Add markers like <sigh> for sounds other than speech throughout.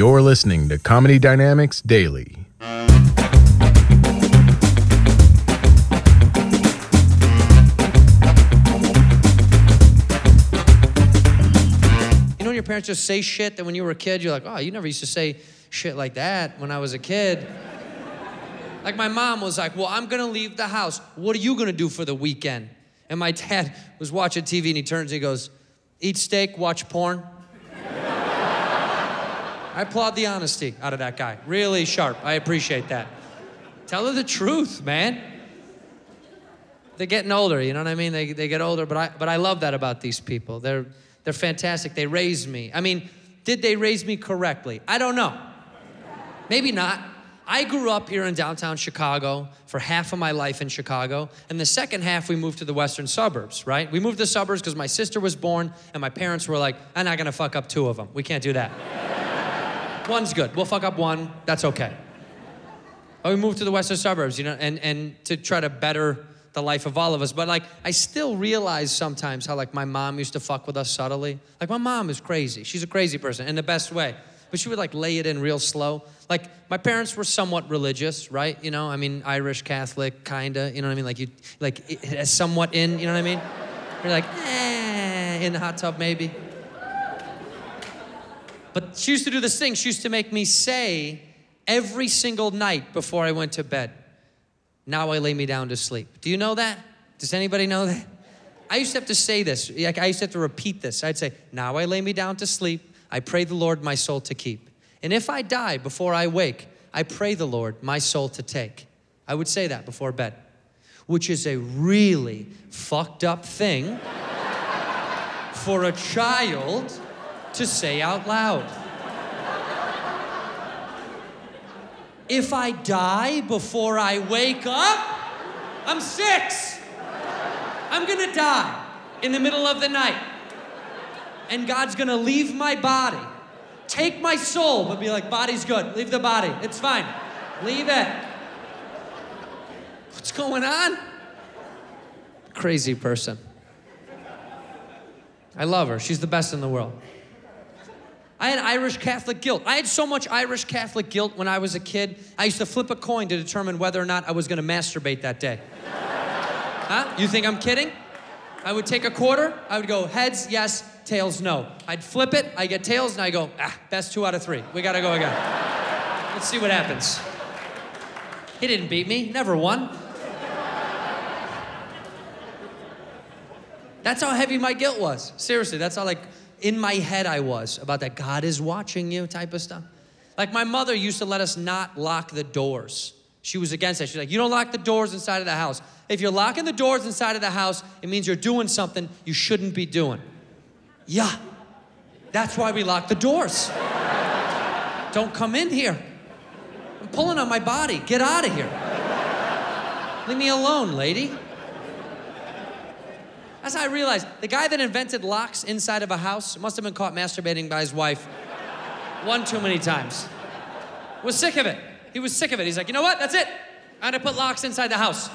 You're listening to Comedy Dynamics Daily. You know when your parents just say shit that when you were a kid, you're like, oh, you never used to say shit like that when I was a kid. <laughs> like my mom was like, well, I'm gonna leave the house. What are you gonna do for the weekend? And my dad <laughs> was watching TV and he turns and he goes, eat steak, watch porn. I applaud the honesty out of that guy. Really sharp. I appreciate that. Tell her the truth, man. They're getting older, you know what I mean? They, they get older, but I, but I love that about these people. They're, they're fantastic. They raised me. I mean, did they raise me correctly? I don't know. Maybe not. I grew up here in downtown Chicago for half of my life in Chicago, and the second half we moved to the western suburbs, right? We moved to the suburbs because my sister was born, and my parents were like, I'm not gonna fuck up two of them. We can't do that. One's good. We'll fuck up one. That's okay. But we moved to the western suburbs, you know, and, and to try to better the life of all of us. But like, I still realize sometimes how like my mom used to fuck with us subtly. Like my mom is crazy. She's a crazy person in the best way. But she would like lay it in real slow. Like my parents were somewhat religious, right? You know, I mean, Irish Catholic, kinda. You know what I mean? Like you, like it, somewhat in. You know what I mean? You're like, eh, in the hot tub maybe. But she used to do this thing. She used to make me say every single night before I went to bed, now I lay me down to sleep. Do you know that? Does anybody know that? I used to have to say this. Like I used to have to repeat this. I'd say, now I lay me down to sleep. I pray the Lord my soul to keep. And if I die before I wake, I pray the Lord my soul to take. I would say that before bed, which is a really fucked up thing <laughs> for a child to say out loud. If I die before I wake up, I'm six. I'm gonna die in the middle of the night. And God's gonna leave my body, take my soul, but be like, body's good, leave the body, it's fine, leave it. What's going on? Crazy person. I love her, she's the best in the world. I had Irish Catholic guilt. I had so much Irish Catholic guilt when I was a kid. I used to flip a coin to determine whether or not I was to masturbate that day. <laughs> huh? You think I'm kidding? I would take a quarter. I would go heads, yes, tails, no. I'd flip it. I get tails, and I go, ah, best two out of three. We got to go again. Let's see what happens. He didn't beat me. Never won. That's how heavy my guilt was. Seriously, that's how like in my head I was about that God is watching you type of stuff. Like my mother used to let us not lock the doors. She was against that. She's like, you don't lock the doors inside of the house. If you're locking the doors inside of the house, it means you're doing something you shouldn't be doing. Yeah, that's why we lock the doors. don't come in here. I'm pulling on my body. Get out of here. Leave me alone, lady. That's how I realized the guy that invented locks inside of a house must have been caught masturbating by his wife one too many times. Was sick of it. He was sick of it. He's like, you know what? That's it. I'm gonna put locks inside the house.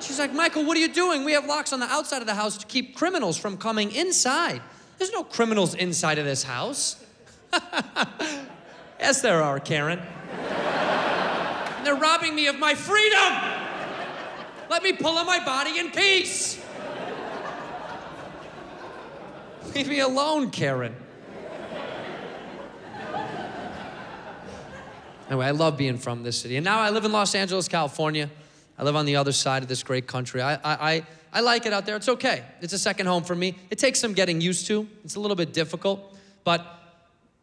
She's like, Michael, what are you doing? We have locks on the outside of the house to keep criminals from coming inside. There's no criminals inside of this house. <laughs> yes, there are, Karen. They're robbing me of my freedom. Me pull on my body in peace. Leave me alone, Karen. Anyway, I love being from this city. And now I live in Los Angeles, California. I live on the other side of this great country. I, I, I, I like it out there. It's okay. It's a second home for me. It takes some getting used to, it's a little bit difficult. But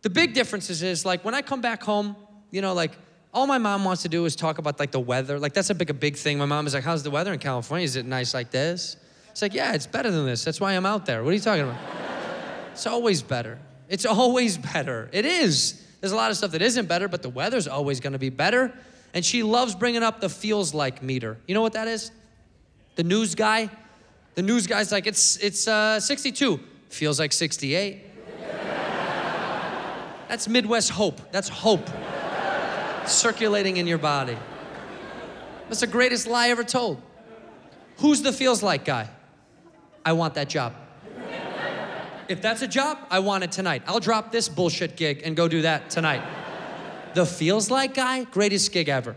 the big difference is, is like when I come back home, You know, like all my mom wants to do is talk about like the weather. Like that's a big a big thing. My mom is like, "How's the weather in California? Is it nice like this?" It's like, "Yeah, it's better than this. That's why I'm out there." What are you talking about? it's always better. It's always better. It is. There's a lot of stuff that isn't better, but the weather's always going to be better. And she loves bringing up the feels like meter. You know what that is? The news guy. The news guy's like, "It's it's uh, 62. Feels like 68." That's Midwest hope. That's hope circulating in your body. That's the greatest lie ever told. Who's the feels like guy? I want that job. If that's a job, I want it tonight. I'll drop this bullshit gig and go do that tonight. The feels like guy, greatest gig ever.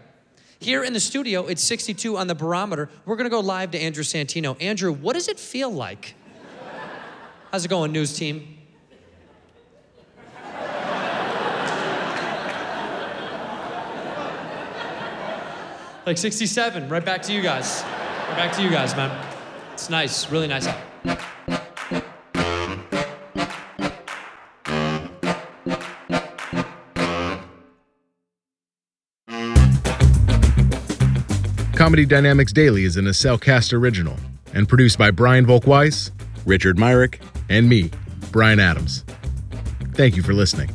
Here in the studio, it's 62 on the barometer. We're gonna go live to Andrew Santino. Andrew, what does it feel like? How's it going, news team? Like 67, right back to you guys. Right back to you guys, man. It's nice, really nice. Comedy Dynamics Daily is an Acelcast original and produced by Brian Volkweiss, Richard Myrick, and me, Brian Adams. Thank you for listening.